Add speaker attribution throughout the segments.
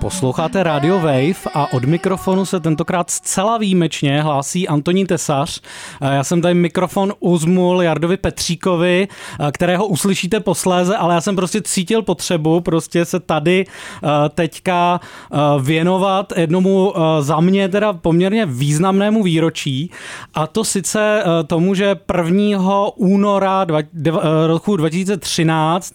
Speaker 1: Posloucháte Radio Wave a od mikrofonu se tentokrát zcela výjimečně hlásí Antonín Tesař. Já jsem tady mikrofon uzmul Jardovi Petříkovi, kterého uslyšíte posléze, ale já jsem prostě cítil potřebu prostě se tady teďka věnovat jednomu za mě teda poměrně významnému výročí a to sice tomu, že 1. února roku 2013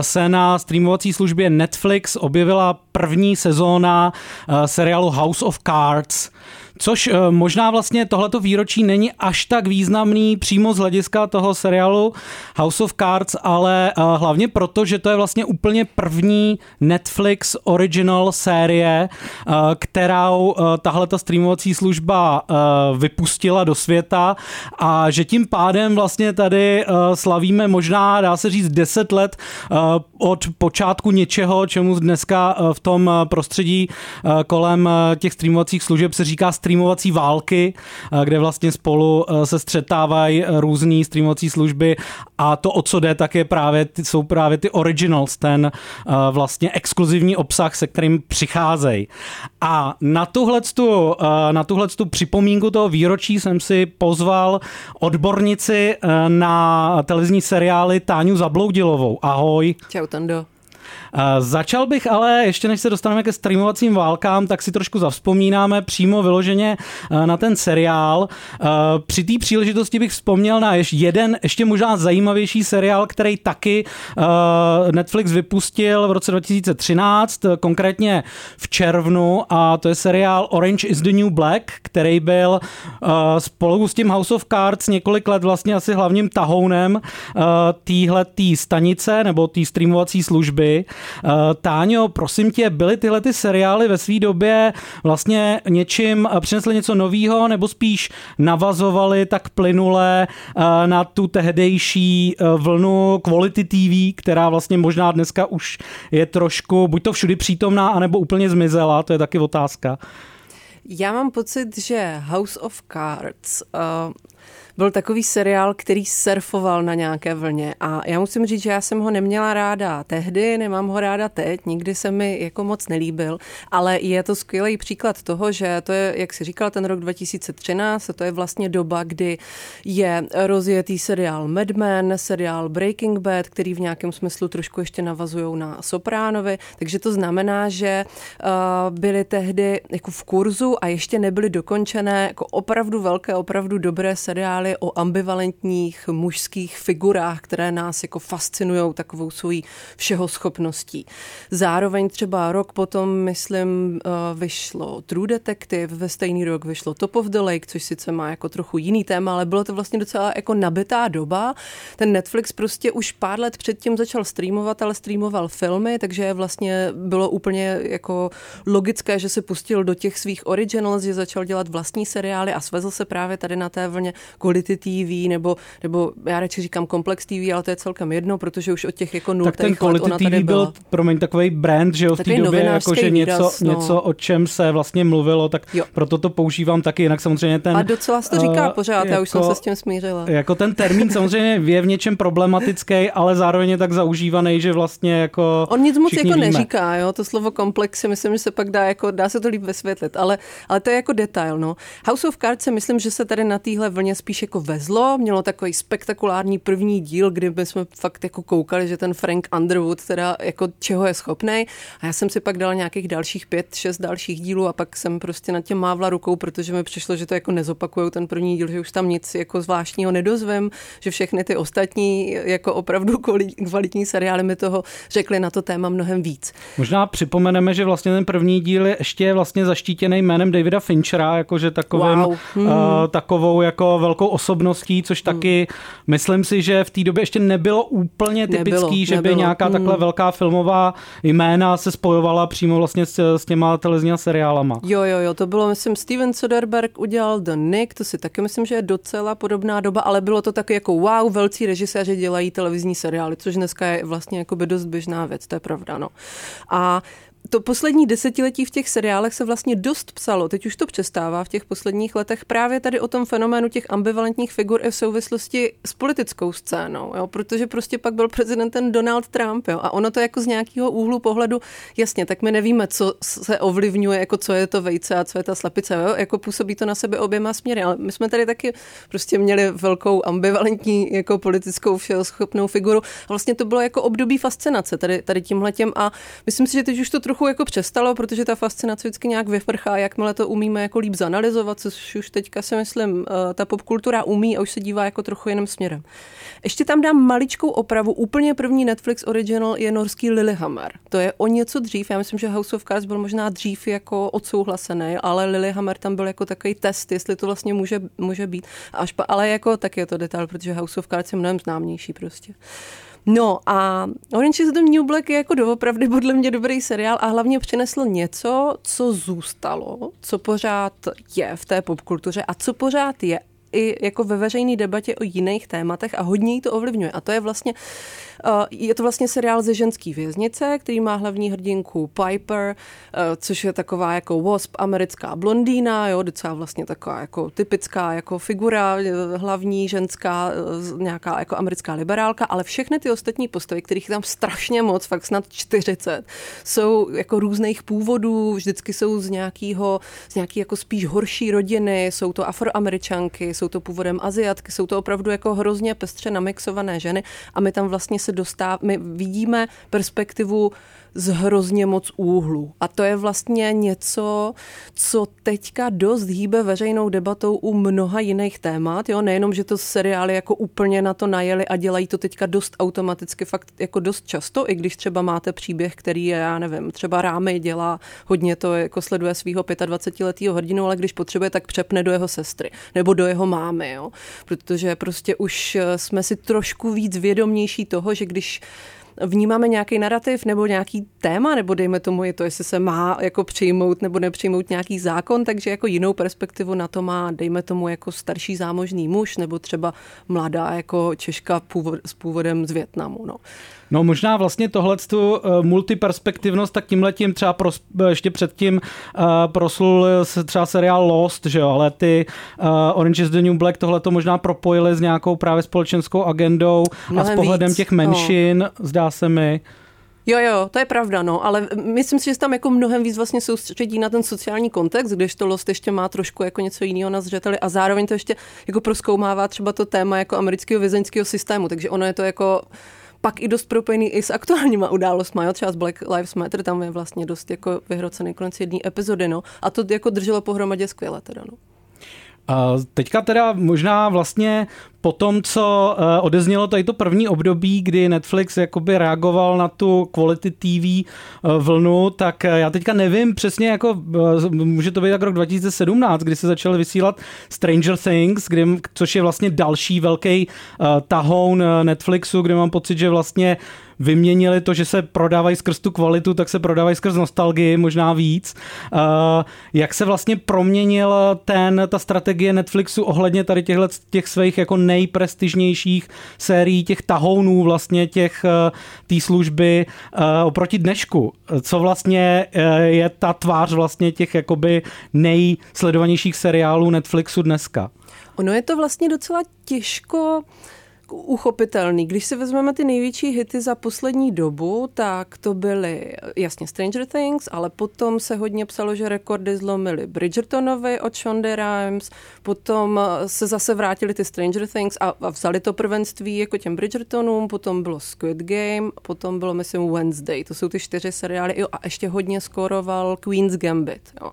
Speaker 1: se na streamovací službě Netflix objevila první sezóna eh, seriálu House of Cards, Což eh, možná vlastně tohleto výročí není až tak významný přímo z hlediska toho seriálu House of Cards, ale eh, hlavně proto, že to je vlastně úplně první Netflix original série, eh, kterou tahle ta streamovací služba vypustila do světa a že tím pádem vlastně tady slavíme možná, dá se říct, 10 let od počátku něčeho, čemu dneska v tom prostředí kolem těch streamovacích služeb se říká streamovací války, eh, kde vlastně spolu eh, se střetávají různé streamovací služby a to, o co jde, tak je právě, jsou právě ty originals, ten eh, vlastně exkluzivní obsah, se kterým přicházejí. A na tuhletu, na tuhletu připomínku toho výročí jsem si pozval odbornici na televizní seriály Táňu Zabloudilovou. Ahoj.
Speaker 2: Čau, Tando.
Speaker 1: Začal bych ale, ještě než se dostaneme ke streamovacím válkám, tak si trošku zavzpomínáme přímo vyloženě eh, na ten seriál. Eh, při té příležitosti bych vzpomněl na ještě jeden, ještě možná zajímavější seriál, který taky eh, Netflix vypustil v roce 2013, konkrétně v červnu, a to je seriál Orange is the New Black, který byl spolu s tím House of Cards několik let vlastně asi hlavním tahounem téhle stanice nebo té streamovací služby. Eh, Táňo, prosím tě, byly tyhle ty seriály ve své době vlastně něčím, eh, přinesly něco nového, nebo spíš navazovaly tak plynule eh, na tu tehdejší vlnu Quality TV, která vlastně možná dneska už je trošku buď to všudy přítomná, anebo úplně zmizela, to je taky otázka.
Speaker 2: Já mám pocit, že House of Cards uh, byl takový seriál, který surfoval na nějaké vlně a já musím říct, že já jsem ho neměla ráda. Tehdy, nemám ho ráda teď, nikdy se mi jako moc nelíbil, ale je to skvělý příklad toho, že to je, jak si říkal, ten rok 2013 a to je vlastně doba, kdy je rozjetý seriál Mad Men, seriál Breaking Bad, který v nějakém smyslu trošku ještě navazují na Sopránovi, takže to znamená, že uh, byly tehdy jako v kurzu a ještě nebyly dokončené jako opravdu velké, opravdu dobré seriály seriály o ambivalentních mužských figurách, které nás jako fascinují takovou svojí všeho schopností. Zároveň třeba rok potom, myslím, eh, vyšlo True Detective, ve stejný rok vyšlo Top of the Lake, což sice má jako trochu jiný téma, ale bylo to vlastně docela jako nabitá doba. Ten Netflix prostě už pár let předtím začal streamovat, ale streamoval filmy, takže vlastně bylo úplně jako logické, že se pustil do těch svých originals, že začal dělat vlastní seriály a svezl se právě tady na té vlně Quality TV, nebo, nebo já radši říkám Complex TV, ale to je celkem jedno, protože už od těch jako nultých tak ten Quality let ona tady TV byla. byl,
Speaker 1: promiň, takový brand, že jo, v té době, jako, že výraz, něco, no. něco, o čem se vlastně mluvilo, tak jo. proto to používám taky, jinak samozřejmě ten...
Speaker 2: A docela to říká uh, pořád, jako, já už jsem jako- se s tím smířila.
Speaker 1: Jako ten termín samozřejmě je v něčem problematický, ale zároveň je tak zaužívaný, že vlastně jako
Speaker 2: On nic moc jako
Speaker 1: víme.
Speaker 2: neříká, jo, to slovo komplex si myslím, že se pak dá, jako, dá se to líp vysvětlit, ale, ale to je jako detail, no. House of Cards si myslím, že se tady na téhle vlně spíš jako vezlo, mělo takový spektakulární první díl, kdy jsme fakt jako koukali, že ten Frank Underwood teda jako čeho je schopný. A já jsem si pak dala nějakých dalších pět, šest dalších dílů a pak jsem prostě nad tím mávla rukou, protože mi přišlo, že to jako nezopakují ten první díl, že už tam nic jako zvláštního nedozvem, že všechny ty ostatní jako opravdu kvalitní seriály mi toho řekli na to téma mnohem víc.
Speaker 1: Možná připomeneme, že vlastně ten první díl je ještě vlastně zaštítěný jménem Davida Finchera, jakože takovým, wow. hmm. uh, takovou jako velkou osobností, což hmm. taky myslím si, že v té době ještě nebylo úplně typický, nebylo, že nebylo. by nějaká hmm. takhle velká filmová jména se spojovala přímo vlastně s, s těma televizníma seriálama.
Speaker 2: Jo, jo, jo, to bylo, myslím, Steven Soderbergh udělal The Nick, to si taky myslím, že je docela podobná doba, ale bylo to taky jako wow, velcí režiséři dělají televizní seriály, což dneska je vlastně jako by dost běžná věc, to je pravda, no. A to poslední desetiletí v těch seriálech se vlastně dost psalo, teď už to přestává v těch posledních letech, právě tady o tom fenoménu těch ambivalentních figur i v souvislosti s politickou scénou, jo? protože prostě pak byl prezidentem Donald Trump jo? a ono to jako z nějakého úhlu pohledu, jasně, tak my nevíme, co se ovlivňuje, jako co je to vejce a co je ta slepice, jo? jako působí to na sebe oběma směry, ale my jsme tady taky prostě měli velkou ambivalentní jako politickou všehoschopnou figuru a vlastně to bylo jako období fascinace tady, tady tímhletěm a myslím si, že teď už to trochu jako přestalo, protože ta fascinace vždycky nějak vyprchá, jakmile to umíme jako líp zanalizovat, což už teďka si myslím, eh, ta popkultura umí a už se dívá jako trochu jiným směrem. Ještě tam dám maličkou opravu. Úplně první Netflix original je norský Lilyhammer. To je o něco dřív. Já myslím, že House of Cards byl možná dřív jako odsouhlasený, ale Lilyhammer tam byl jako takový test, jestli to vlastně může, může být. Až pa, ale jako tak je to detail, protože House of Cards je mnohem známější prostě. No a Orange is the New Black je jako doopravdy podle mě dobrý seriál a hlavně přinesl něco, co zůstalo, co pořád je v té popkultuře a co pořád je i jako ve veřejné debatě o jiných tématech a hodně jí to ovlivňuje. A to je vlastně Eh, je to vlastně seriál ze ženský věznice, který má hlavní hrdinku Piper, eh, což je taková jako wasp americká blondýna, jo, docela vlastně taková jako typická jako figura, eh, hlavní ženská, nějaká jako americká liberálka, ale všechny ty ostatní postavy, kterých je tam strašně moc, fakt snad 40, jsou jako různých původů, vždycky jsou z nějakého, z nějaký jako spíš horší rodiny, jsou to afroameričanky, jsou to původem aziatky, jsou to opravdu jako hrozně pestře namixované ženy a my tam vlastně se dostáv, my vidíme perspektivu z hrozně moc úhlů. A to je vlastně něco, co teďka dost hýbe veřejnou debatou u mnoha jiných témat. Jo? Nejenom, že to seriály jako úplně na to najeli a dělají to teďka dost automaticky, fakt jako dost často, i když třeba máte příběh, který je, já nevím, třeba Rámy dělá hodně to, jako sleduje svého 25-letého hrdinu, ale když potřebuje, tak přepne do jeho sestry nebo do jeho mámy, jo? protože prostě už jsme si trošku víc vědomější toho, že když vnímáme nějaký narrativ nebo nějaký téma, nebo dejme tomu je to, jestli se má jako přijmout nebo nepřijmout nějaký zákon, takže jako jinou perspektivu na to má, dejme tomu jako starší zámožný muž nebo třeba mladá jako Češka původ, s původem z Větnamu. No.
Speaker 1: No možná vlastně tohle tu uh, multiperspektivnost, tak tímhletím třeba pros, eh, ještě předtím uh, proslul se třeba seriál Lost, že jo, ale ty uh, Orange is the New Black tohle to možná propojili s nějakou právě společenskou agendou Mnohem a s pohledem víc. těch menšin, no. zdá se mi.
Speaker 2: Jo, jo, to je pravda, no, ale myslím si, že se tam jako mnohem víc vlastně soustředí na ten sociální kontext, když to Lost ještě má trošku jako něco jiného na zřeteli a zároveň to ještě jako proskoumává třeba to téma jako amerického vězeňského systému, takže ono je to jako pak i dost propojený i s aktuálníma událostmi, jo? třeba z Black Lives Matter, tam je vlastně dost jako vyhrocený konec jedné epizody, no. A to jako drželo pohromadě skvěle teda, no.
Speaker 1: A teďka teda možná vlastně po tom, co eh, odeznělo tady to první období, kdy Netflix jakoby reagoval na tu quality TV eh, vlnu, tak eh, já teďka nevím přesně, jako může to být tak rok 2017, kdy se začaly vysílat Stranger Things, kdy, což je vlastně další velký tahoun Netflixu, kde mám pocit, že vlastně vyměnili to, že se prodávají skrz tu kvalitu, tak se prodávají skrz nostalgii, možná víc. Uh, jak se vlastně proměnil ten, ta strategie Netflixu ohledně tady těchto těch svých jako nejprestižnějších sérií, těch tahounů vlastně těch uh, té služby uh, oproti dnešku? Co vlastně je ta tvář vlastně těch jakoby nejsledovanějších seriálů Netflixu dneska?
Speaker 2: Ono je to vlastně docela těžko uchopitelný. Když si vezmeme ty největší hity za poslední dobu, tak to byly jasně Stranger Things, ale potom se hodně psalo, že rekordy zlomily Bridgertonovi od Shonda Rhimes, potom se zase vrátili ty Stranger Things a, a vzali to prvenství jako těm Bridgertonům, potom bylo Squid Game, potom bylo, myslím, Wednesday. To jsou ty čtyři seriály jo, a ještě hodně skoroval Queen's Gambit. Jo.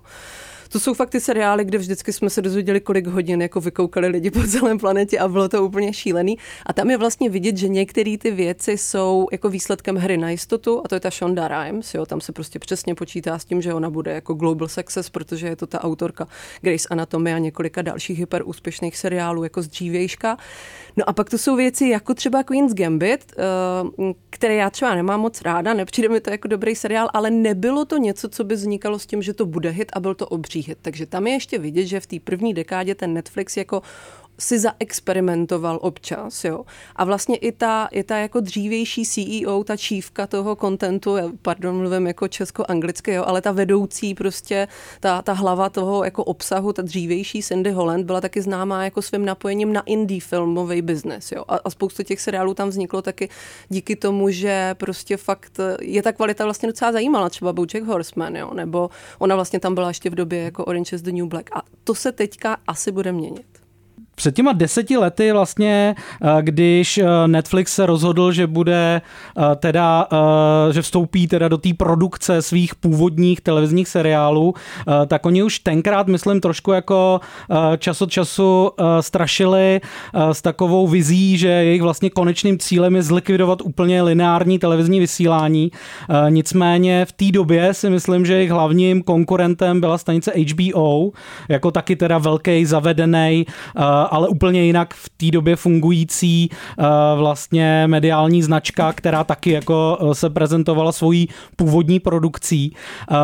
Speaker 2: To jsou fakt ty seriály, kde vždycky jsme se dozvěděli, kolik hodin jako vykoukali lidi po celém planetě a bylo to úplně šílený. A tam je vlastně vidět, že některé ty věci jsou jako výsledkem hry na jistotu a to je ta Shonda Rhimes, jo, tam se prostě přesně počítá s tím, že ona bude jako global success, protože je to ta autorka Grace Anatomy a několika dalších hyper úspěšných seriálů jako z dřívějška. No a pak to jsou věci jako třeba Queen's Gambit, eh, které já třeba nemám moc ráda, nepřijde mi to jako dobrý seriál, ale nebylo to něco, co by vznikalo s tím, že to bude hit a byl to obří hit. Takže tam je ještě vidět, že v té první dekádě ten Netflix jako si zaexperimentoval občas, jo. A vlastně i ta, i ta jako dřívější CEO, ta čívka toho kontentu, pardon, mluvím jako česko-anglicky, jo, ale ta vedoucí prostě, ta, ta hlava toho jako obsahu, ta dřívější Cindy Holland byla taky známá jako svým napojením na indie filmový biznes, jo. A, a spoustu těch seriálů tam vzniklo taky díky tomu, že prostě fakt je ta kvalita vlastně docela zajímala, třeba BoJack Horseman, jo, nebo ona vlastně tam byla ještě v době jako Orange is the New Black. A to se teďka asi bude měnit.
Speaker 1: Před těma deseti lety vlastně, eh, když eh, Netflix se rozhodl, že bude eh, teda, že vstoupí teda do té produkce svých původních televizních seriálů, tak oni už tenkrát, myslím, trošku jako čas od času strašili s takovou vizí, že jejich vlastně konečným cílem je zlikvidovat úplně lineární televizní vysílání. Nicméně v té době si myslím, že jejich hlavním konkurentem byla stanice HBO, jako taky teda velký zavedený ale úplně jinak v té době fungující eh, vlastně mediální značka, která taky jako eh, se prezentovala svojí původní produkcí. Eh,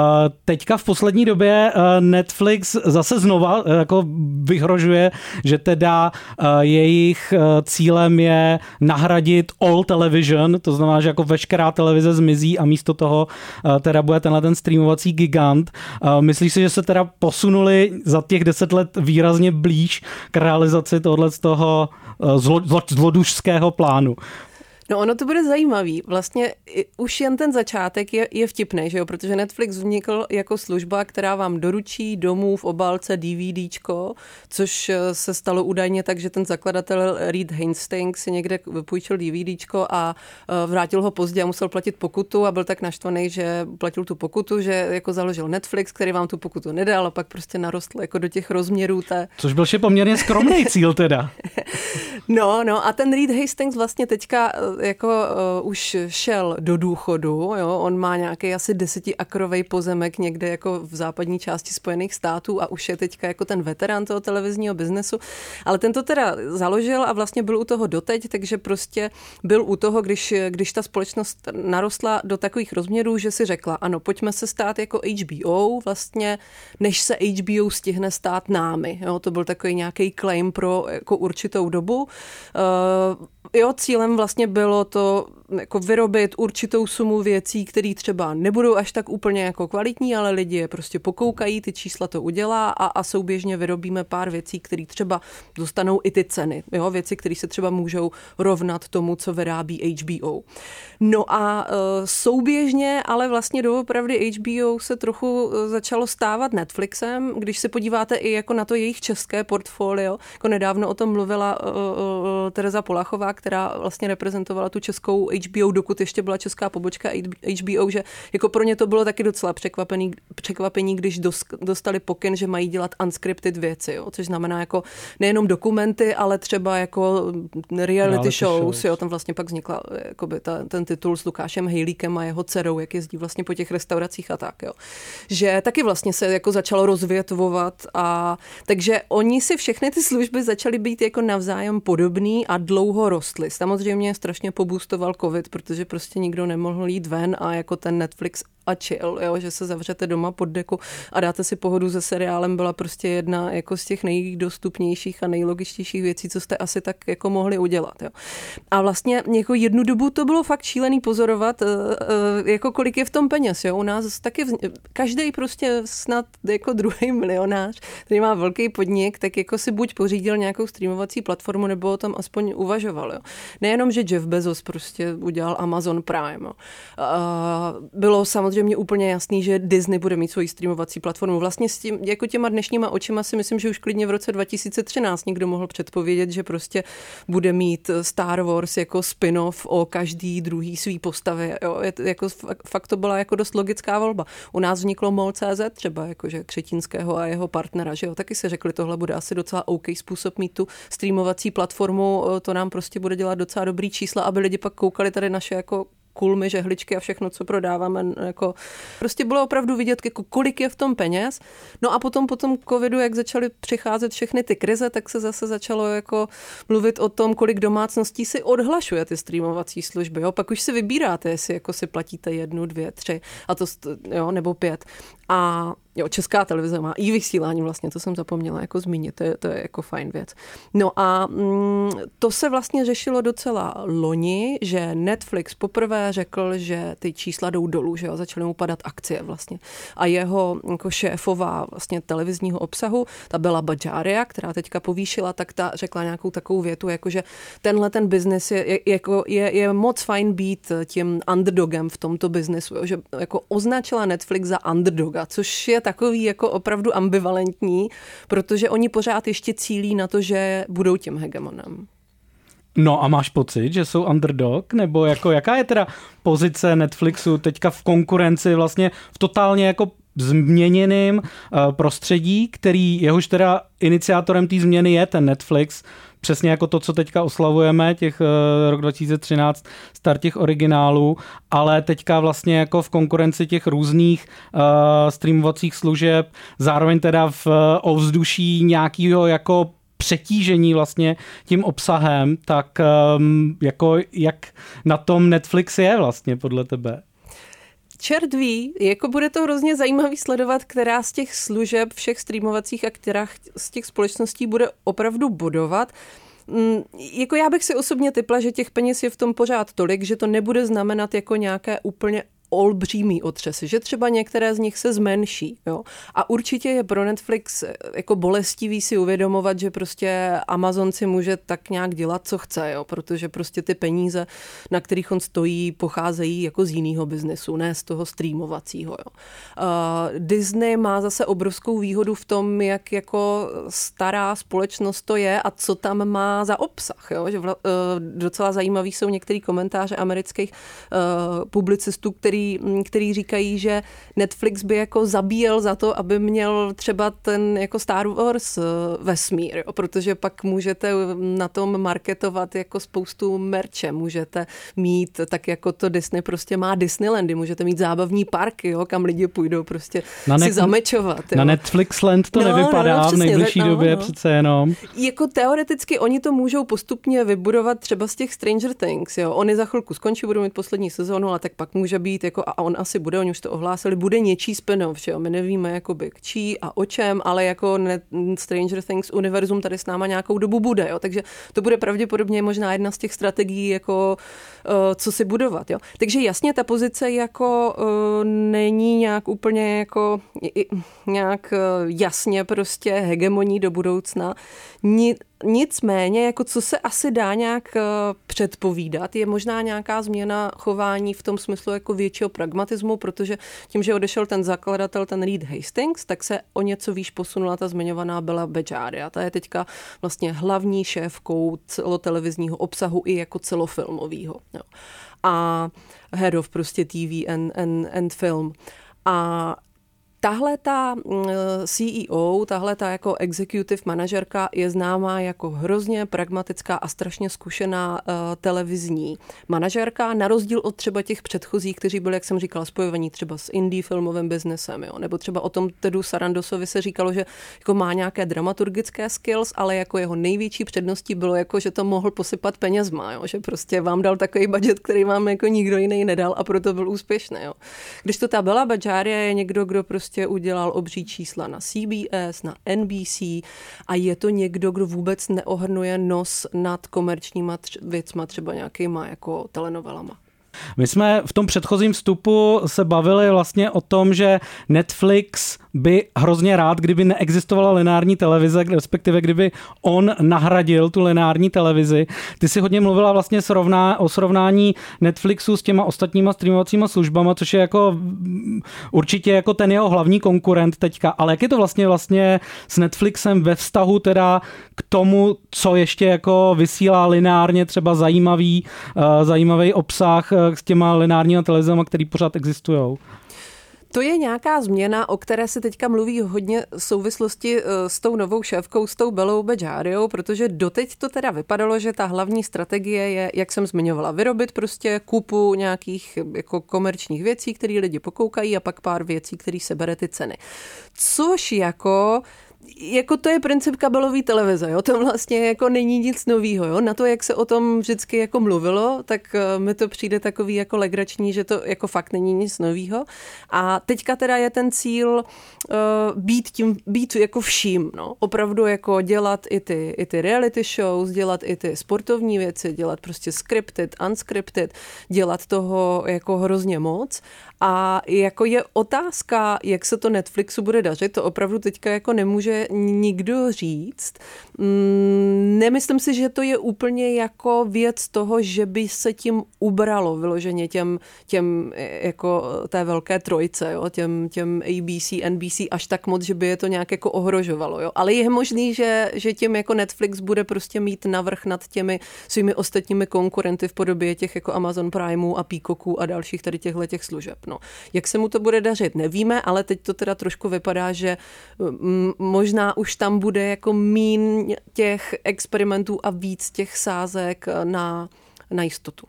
Speaker 1: teďka v poslední době Netflix zase znova jako vyhrožuje, že teda jejich cílem je nahradit all television, to znamená, že jako veškerá televize zmizí a místo toho teda bude tenhle ten streamovací gigant. Myslíš si, že se teda posunuli za těch deset let výrazně blíž k realizaci realizaci tohle z toho eh, zlo, zlo, zlodušského plánu.
Speaker 2: No ono to bude zajímavý. Vlastně už jen ten začátek je, je vtipný, že jo? protože Netflix vznikl jako služba, která vám doručí domů v obálce DVDčko, což eh, se stalo údajně tak, že ten zakladatel Reed Hastings si někde vypůjčil DVDčko a eh, vrátil ho pozdě a musel platit pokutu a byl tak naštvaný, že platil tu pokutu, že jako založil Netflix, který vám tu pokutu nedal a pak prostě narostl jako do těch rozměrů té...
Speaker 1: Což byl še poměrně skromný cíl teda.
Speaker 2: no, no a ten Reed Hastings vlastně teďka eh, jako uh, už šel do důchodu, jo, on má nějaký asi desetiakrový pozemek někde jako v západní části Spojených států a už je teďka jako ten veterán toho televizního biznesu, ale ten to teda založil a vlastně byl u toho doteď, takže prostě byl u toho, když, když ta společnost narostla do takových rozměrů, že si řekla, ano, pojďme se stát jako HBO vlastně, než se HBO stihne stát námi. Jo, to byl takový nějaký claim pro jako určitou dobu. Uh, jo, cílem vlastně bylo to jako vyrobit určitou sumu věcí, které třeba nebudou až tak úplně jako kvalitní, ale lidi je prostě pokoukají, ty čísla to udělá a, a souběžně vyrobíme pár věcí, které třeba dostanou i ty ceny. Jo? Věci, které se třeba můžou rovnat tomu, co vyrábí HBO. No a uh, souběžně, ale vlastně doopravdy HBO se trochu e, začalo stávat Netflixem, když se podíváte i jako na to jejich české portfolio, jako nedávno o tom mluvila uh, Tereza Polachová, která vlastně reprezentovala tu českou HBO, dokud ještě byla česká pobočka HBO, že jako pro ně to bylo taky docela překvapený, překvapení, když dostali pokyn, že mají dělat unscripted věci, jo, což znamená jako nejenom dokumenty, ale třeba jako reality, reality shows, shows, jo, tam vlastně pak vznikla jakoby ta, ten titul s Lukášem Hejlíkem a jeho dcerou, jak jezdí vlastně po těch restauracích a tak, jo. Že taky vlastně se jako začalo rozvětvovat a takže oni si všechny ty služby začaly být jako navzájem podobný a dlouho rostly. Samozřejmě strašně pobůstoval covid, protože prostě nikdo nemohl jít ven a jako ten Netflix a chill, jo, že se zavřete doma pod deku a dáte si pohodu se seriálem, byla prostě jedna jako z těch nejdostupnějších a nejlogičtějších věcí, co jste asi tak jako mohli udělat. Jo. A vlastně jako jednu dobu to bylo fakt šílený pozorovat, eh, eh, jako kolik je v tom peněz. Jo. U nás taky vz... každý prostě snad jako druhý milionář, který má velký podnik, tak jako si buď pořídil nějakou streamovací platformu, nebo o tom aspoň uvažoval. Jo. Nejenom, že Jeff Bezos prostě udělal Amazon Prime. Jo. Bylo samozřejmě samozřejmě úplně jasný, že Disney bude mít svoji streamovací platformu. Vlastně s tím, jako těma dnešníma očima si myslím, že už klidně v roce 2013 někdo mohl předpovědět, že prostě bude mít Star Wars jako spin-off o každý druhý svý postavě. Jo. Je, jako, fakt to byla jako dost logická volba. U nás vzniklo MOL.cz třeba, jakože Křetínského a jeho partnera, že jo, taky se řekli, tohle bude asi docela OK způsob mít tu streamovací platformu, to nám prostě bude dělat docela dobrý čísla, aby lidi pak koukali tady naše jako kulmy, žehličky a všechno, co prodáváme. Jako, prostě bylo opravdu vidět, jako kolik je v tom peněz. No a potom po tom covidu, jak začaly přicházet všechny ty krize, tak se zase začalo jako mluvit o tom, kolik domácností si odhlašuje ty streamovací služby. Jo? Pak už si vybíráte, jestli jako si platíte jednu, dvě, tři, a to, jo, nebo pět. A Jo, česká televize má i vysílání vlastně, to jsem zapomněla jako zmínit, to je, to je jako fajn věc. No a mm, to se vlastně řešilo docela loni, že Netflix poprvé řekl, že ty čísla jdou dolů, že jo, začaly mu padat akcie vlastně. A jeho jako šéfová vlastně televizního obsahu, ta byla Bajaria, která teďka povýšila, tak ta řekla nějakou takovou větu, jako že tenhle ten biznis je, je, jako je, je moc fajn být tím underdogem v tomto biznesu, že jako označila Netflix za underdoga, což je takový jako opravdu ambivalentní, protože oni pořád ještě cílí na to, že budou tím hegemonem.
Speaker 1: No a máš pocit, že jsou underdog? Nebo jako jaká je teda pozice Netflixu teďka v konkurenci vlastně v totálně jako změněným uh, prostředí, který jehož teda iniciátorem té změny je ten Netflix, přesně jako to, co teďka oslavujeme, těch uh, rok 2013, start těch originálů, ale teďka vlastně jako v konkurenci těch různých uh, streamovacích služeb, zároveň teda v uh, ovzduší nějakého jako přetížení vlastně tím obsahem, tak um, jako jak na tom Netflix je vlastně podle tebe?
Speaker 2: Čert ví, jako bude to hrozně zajímavý sledovat, která z těch služeb, všech streamovacích a která z těch společností bude opravdu bodovat. Mm, jako já bych si osobně typla, že těch peněz je v tom pořád tolik, že to nebude znamenat jako nějaké úplně olbřímý otřesy, že třeba některé z nich se zmenší. Jo? A určitě je pro Netflix eh, jako bolestivý si uvědomovat, že prostě Amazon si může tak nějak dělat, co chce, jo? protože prostě ty peníze, na kterých on stojí, pocházejí jako z jiného biznesu, ne z toho streamovacího. Jo? Uh, Disney má zase obrovskou výhodu v tom, jak jako stará společnost to je a co tam má za obsah. Jo? Že vla, uh, docela zajímavý jsou některé komentáře amerických uh, publicistů, který který, mm, který říkají, že Netflix by jako zabíjel za to, aby měl třeba ten jako Star Wars eh, vesmír, jo? protože pak můžete na tom marketovat jako spoustu merče, můžete mít, tak jako to Disney prostě má Disneylandy, můžete mít zábavní parky, jo? kam lidi půjdou prostě na si zamečovat. Jo?
Speaker 1: Na Netflixland to no, nevypadá no, no, přesně, v nejbližší no, době no. přece jenom.
Speaker 2: Jako teoreticky oni to můžou postupně vybudovat třeba z těch Stranger Things, jo? Oni za chvilku skončí, budou mít poslední sezónu, ale tak pak může být jako, a on asi bude, oni už to ohlásili, bude něčí spin-off, jo? My nevíme jakoby k čí a o čem, ale jako ne, Stranger Things univerzum tady s náma nějakou dobu bude, jo? Takže to bude pravděpodobně možná jedna z těch strategií, jako uh, co si budovat, jo? Takže jasně ta pozice jako uh, není nějak úplně jako nějak uh, jasně prostě hegemoní do budoucna. Ni, Nicméně, jako co se asi dá nějak eh, předpovídat, je možná nějaká změna chování v tom smyslu jako většího pragmatismu, protože tím, že odešel ten zakladatel, ten Reed Hastings, tak se o něco výš posunula ta zmiňovaná Bella Bejaria. Ta je teďka vlastně hlavní šéfkou celotelevizního obsahu i jako celofilmového. A head of prostě TV and, and, and film. A Tahle ta mm, CEO, tahle ta jako executive manažerka je známá jako hrozně pragmatická a strašně zkušená uh, televizní manažerka, na rozdíl od třeba těch předchozích, kteří byli, jak jsem říkala, spojovaní třeba s indie filmovým biznesem, jo? nebo třeba o tom Tedu Sarandosovi se říkalo, že jako má nějaké dramaturgické skills, ale jako jeho největší předností bylo, jako, že to mohl posypat penězma, jo? že prostě vám dal takový budget, který vám jako nikdo jiný nedal a proto byl úspěšný. Jo? Když to ta byla Bajaria je někdo, kdo prostě prostě udělal obří čísla na CBS, na NBC a je to někdo, kdo vůbec neohrnuje nos nad komerčníma tř- věcma, třeba nějakýma jako telenovelama.
Speaker 1: My jsme v tom předchozím vstupu se bavili vlastně o tom, že Netflix by hrozně rád, kdyby neexistovala lineární televize, respektive kdyby on nahradil tu lineární televizi. Ty si hodně mluvila vlastně srovná, o srovnání Netflixu s těma ostatníma streamovacíma službama, což je jako mm, určitě jako ten jeho hlavní konkurent teďka, ale jak je to vlastně vlastně s Netflixem ve vztahu teda k tomu, co ještě jako vysílá lineárně třeba zajímavý, uh, zajímavý obsah uh, s těma lineárníma televizema, který pořád existují?
Speaker 2: To je nějaká změna, o které se teďka mluví hodně v souvislosti eh, s tou novou šéfkou, s tou Belou Bejáriou, protože doteď to teda vypadalo, že ta hlavní strategie je, jak jsem zmiňovala, vyrobit prostě kupu nějakých jako komerčních věcí, které lidi pokoukají a pak pár věcí, které se bere ty ceny. Což jako jako to je princip kabelové televize, jo? to vlastně jako není nic novýho, jo? na to, jak se o tom vždycky jako mluvilo, tak eh, mi to přijde takový jako legrační, že to jako fakt není nic novýho a teďka teda je ten cíl uh, být tím, být jako vším, no, opravdu jako dělat i ty, i ty reality shows, dělat i ty sportovní věci, dělat prostě scripted, unscripted, dělat toho jako hrozně moc a jako je otázka, jak se to Netflixu bude dařit, to opravdu teďka jako nemůže nikdo říct. Mm, nemyslím si, že to je úplně jako věc toho, že by se tím ubralo vyloženě těm, těm jako té velké trojce, jo, těm, těm ABC, NBC až tak moc, že by je to nějak jako ohrožovalo. Jo. Ale je možný, že, že tím jako Netflix bude prostě mít navrh nad těmi svými ostatními konkurenty v podobě těch jako Amazon Primeu a Peacocků a dalších tady těchto těch služeb. No. Jak se mu to bude dařit, nevíme, ale teď to teda trošku vypadá, že mm, možná už tam bude jako mín těch experimentů a víc těch sázek na, na jistotu.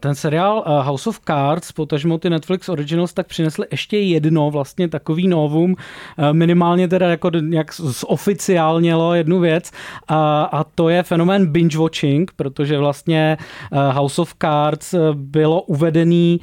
Speaker 1: Ten seriál eh, House of Cards, potažmo ty Netflix Originals, tak přinesli ještě jedno vlastně takový novum, eh, minimálně teda jako jak zoficiálnělo jednu věc. A, a to je fenomén binge watching, protože vlastně eh, House of Cards bylo uvedený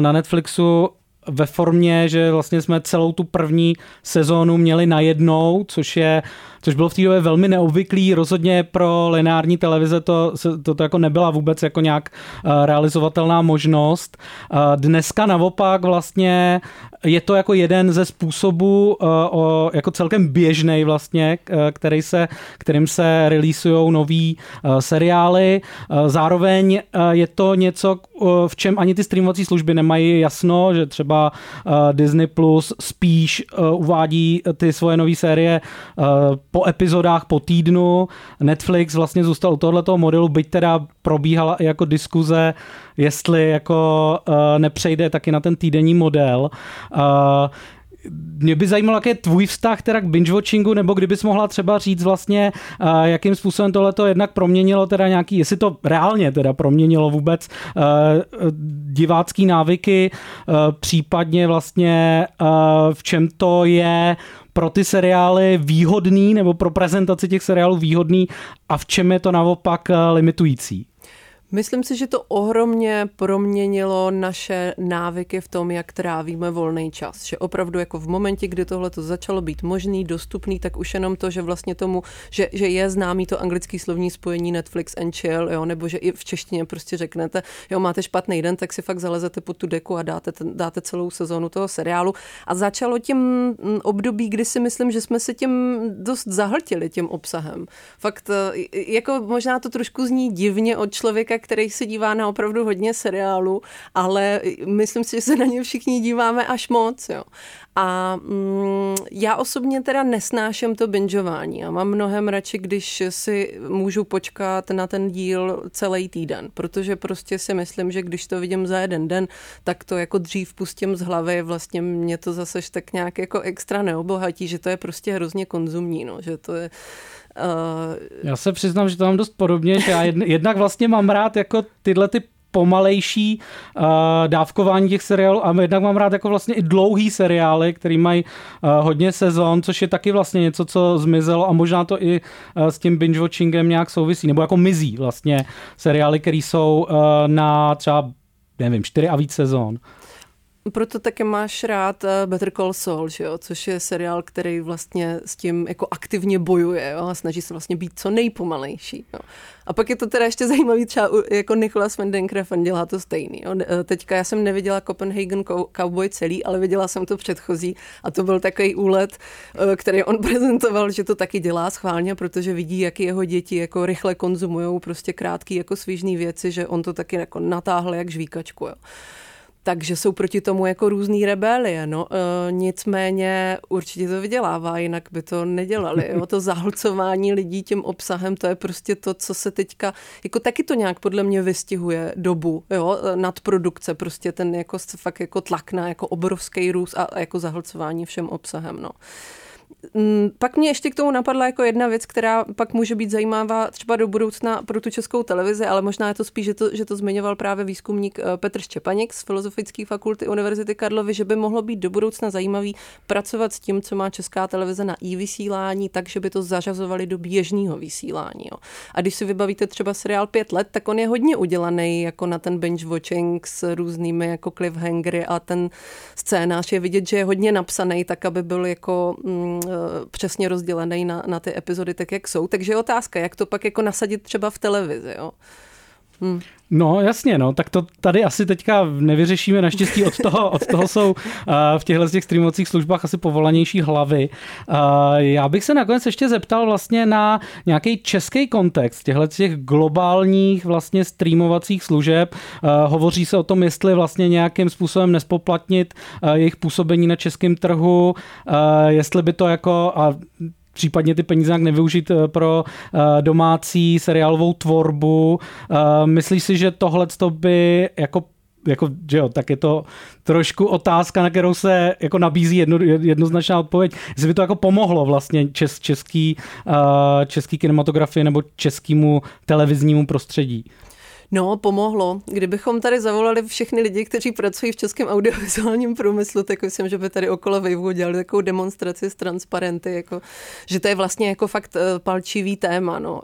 Speaker 1: na Netflixu ve formě, že vlastně jsme celou tu první sezónu měli najednou, což je což bylo v té době velmi neobvyklý. Rozhodně pro lineární televize to, to, to jako nebyla vůbec jako nějak uh, realizovatelná možnost. Uh, dneska naopak vlastně je to jako jeden ze způsobů uh, o, jako celkem běžný vlastně, který se, kterým se releasujou nový seriály. Zároveň je to něco, v čem ani ty streamovací služby nemají jasno, že třeba Disney Plus spíš uvádí ty svoje nové série po epizodách po týdnu. Netflix vlastně zůstal u tohoto modelu, byť teda probíhala jako diskuze, jestli jako uh, nepřejde taky na ten týdenní model. Uh, mě by zajímalo, jaký je tvůj vztah teda k binge-watchingu, nebo kdybys mohla třeba říct vlastně, uh, jakým způsobem tohle to jednak proměnilo teda nějaký, jestli to reálně teda proměnilo vůbec divácký návyky, případně vlastně v čem to je pro ty seriály výhodný nebo pro prezentaci těch seriálů výhodný a v čem je to naopak eh, limitující?
Speaker 2: Myslím si, že to ohromně proměnilo naše návyky v tom, jak trávíme volný čas. Že opravdu jako v momentě, kdy tohle to začalo být možný, dostupný, tak už jenom to, že vlastně tomu, že, že je známý to anglický slovní spojení Netflix and chill, jo, nebo že i v češtině prostě řeknete, jo, máte špatný den, tak si fakt zalezete pod tu deku a dáte, ten, dáte celou sezónu toho seriálu. A začalo tím období, kdy si myslím, že jsme se tím dost zahltili tím obsahem. Fakt, e, jako možná to trošku zní divně od člověka, který se dívá na opravdu hodně seriálu, ale myslím si, že se na ně všichni díváme až moc. Jo. A mm, já osobně teda nesnáším to bingeování a mám mnohem radši, když si můžu počkat na ten díl celý týden, protože prostě si myslím, že když to vidím za jeden den, tak to jako dřív pustím z hlavy, vlastně mě to zase tak nějak jako extra neobohatí, že to je prostě hrozně konzumní, no, že to je
Speaker 1: Já se přiznám, že to mám dost podobně, že já jednak vlastně mám rád jako tyhle ty pomalejší uh, dávkování těch seriálů a jednak mám rád jako vlastně i dlouhý seriály, který mají uh, hodně sezon, což je taky vlastně něco, co zmizelo a možná to i uh, s tím binge-watchingem nějak souvisí, nebo jako mizí vlastně seriály, které jsou uh, na třeba nevím, čtyři a víc sezon.
Speaker 2: Proto také máš rád eh, Better Call Saul, že jo? což je seriál, který vlastně s tím jako aktivně bojuje jo? a snaží se vlastně být co nejpomalejší. Jo? A pak je to teda ještě zajímavý, třeba jako Nicholas Van Den dělá to stejný. Jo? Eh, teďka já jsem neviděla Copenhagen Cowboy celý, ale viděla jsem to předchozí a to byl takový úlet, eh, který on prezentoval, že to taky dělá schválně, protože vidí, jak jeho děti jako rychle konzumují prostě krátký jako svížný věci, že on to taky jako natáhl jak žvíkačku. Jo takže jsou proti tomu jako různý rebelie. No, e, nicméně určitě to vydělává, jinak by to nedělali. Jo. To zahlcování lidí tím obsahem, to je prostě to, co se teďka, jako taky to nějak podle mě vystihuje dobu, jo, nadprodukce, prostě ten jako fakt jako tlak na jako obrovský růst a jako zahlcování všem obsahem. No. Mm, pak mě ještě k tomu napadla jako jedna věc, která pak může být zajímavá třeba do budoucna pro tu českou televizi, ale možná je to spíš, že to, že to zmiňoval právě výzkumník eh, Petr Štěpaněk z Filozofické fakulty Univerzity Karlovy, že by mohlo být do budoucna zajímavý pracovat s tím, co má česká televize na i-vysílání, tak, že by to zařazovali do běžného vysílání. Jo. A když si vybavíte třeba seriál Pět let, tak on je hodně udělaný jako na ten binge watching s různými jako cliffhangery a ten scénář je vidět, že je hodně napsaný tak, aby byl jako mm, přesně rozdělený na, na ty epizody tak, jak jsou. Takže je otázka, jak to pak jako nasadit třeba v televizi. Jo?
Speaker 1: Hmm. No jasně, no, tak to tady asi teďka nevyřešíme, naštěstí od toho, od toho jsou uh, v těchto těch streamovacích službách asi povolanější hlavy. Uh, já bych se nakonec ještě zeptal vlastně na nějaký český kontext těchto těch globálních vlastně streamovacích služeb. Uh, hovoří se o tom, jestli vlastně nějakým způsobem nespoplatnit uh, jejich působení na českém trhu, uh, jestli by to jako, a případně ty peníze jak nevyužít eh, pro eh, domácí seriálovou tvorbu. Eh, myslíš si, že tohle by jako jako, že jo, tak je to trošku otázka, na kterou se jako nabízí jedno, jednoznačná odpověď. Jestli by to jako pomohlo vlastně čes, český, český kinematografii nebo českému televiznímu prostředí.
Speaker 2: No, pomohlo. Kdybychom tady zavolali všechny lidi, kteří pracují v českém audiovizuálním průmyslu, tak myslím, že by tady okolo Vejvu dělali takovou demonstraci s transparenty, jako, že to je vlastně jako fakt uh, palčivý téma. No. Uh,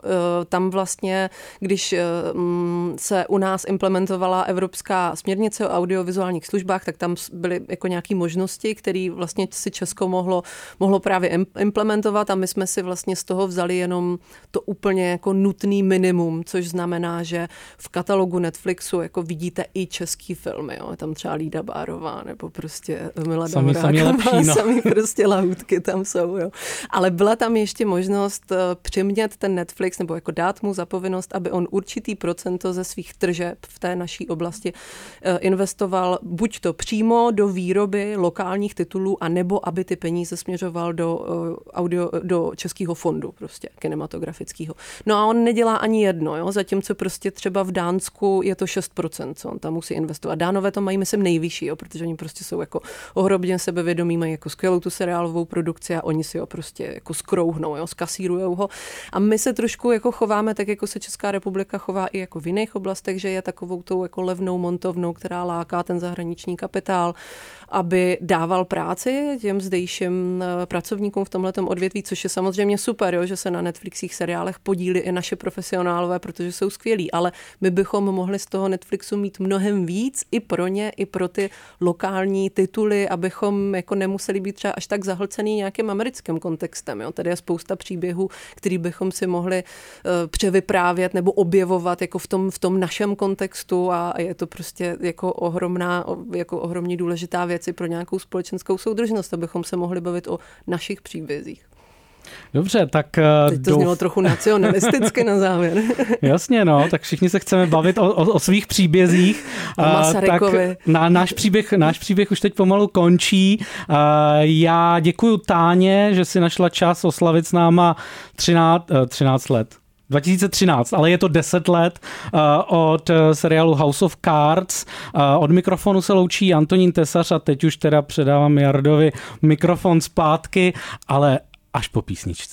Speaker 2: tam vlastně, když uh, se u nás implementovala evropská směrnice o audiovizuálních službách, tak tam byly jako nějaké možnosti, které vlastně si Česko mohlo, mohlo právě implementovat a my jsme si vlastně z toho vzali jenom to úplně jako nutný minimum, což znamená, že v katalogu Netflixu jako vidíte i český filmy, jo. tam třeba Lída Bárová nebo prostě Milada sami, sami, lepší, no. sami prostě lahůdky tam jsou, jo. Ale byla tam ještě možnost eh, přimět ten Netflix nebo jako dát mu zapovinnost, aby on určitý procento ze svých tržeb v té naší oblasti eh, investoval buď to přímo do výroby lokálních titulů, a nebo aby ty peníze směřoval do eh, audio, do českého fondu prostě kinematografického. No a on nedělá ani jedno, jo, zatímco prostě třeba v Dánsku je to 6%, co on tam musí investovat. Dánové to mají, myslím, nejvyšší, jo, protože oni prostě jsou jako ohromně sebevědomí, mají jako skvělou tu seriálovou produkci a oni si ho prostě jako skrouhnou, jo, skasírujou ho. A my se trošku jako chováme tak, jako se Česká republika chová i jako v jiných oblastech, že je takovou tou jako levnou montovnou, která láká ten zahraniční kapitál, aby dával práci těm zdejším eh, pracovníkům v tomhle odvětví, což je samozřejmě super, jo, že se na Netflixích seriálech podílí i naše profesionálové, protože jsou skvělí, ale my bychom mohli z toho Netflixu mít mnohem víc i pro ně, i pro ty lokální tituly, abychom jako nemuseli být třeba až tak zahlcený nějakým americkým kontextem. Jo. Tady je spousta příběhů, který bychom si mohli uh, převyprávět nebo objevovat jako v tom, v tom našem kontextu a je to prostě jako ohromná, jako ohromně důležitá věc i pro nějakou společenskou soudržnost, abychom se mohli bavit o našich příbězích.
Speaker 1: Dobře, tak... Eh,
Speaker 2: Teď to douf... znělo trochu nacionalisticky na závěr.
Speaker 1: Jasně, no, tak všichni se chceme bavit o, o, o svých příbězích.
Speaker 2: O Masarykovi.
Speaker 1: Tak na, náš, příběh, náš příběh už teď pomalu končí. Já děkuji Táně, že si našla čas oslavit s náma 13, 13 eh, let. 2013, ale je to 10 let uh, od seriálu House of Cards. Uh, od mikrofonu se loučí Antonín Tesař a teď už teda předávám Jardovi mikrofon zpátky, ale až po písničce.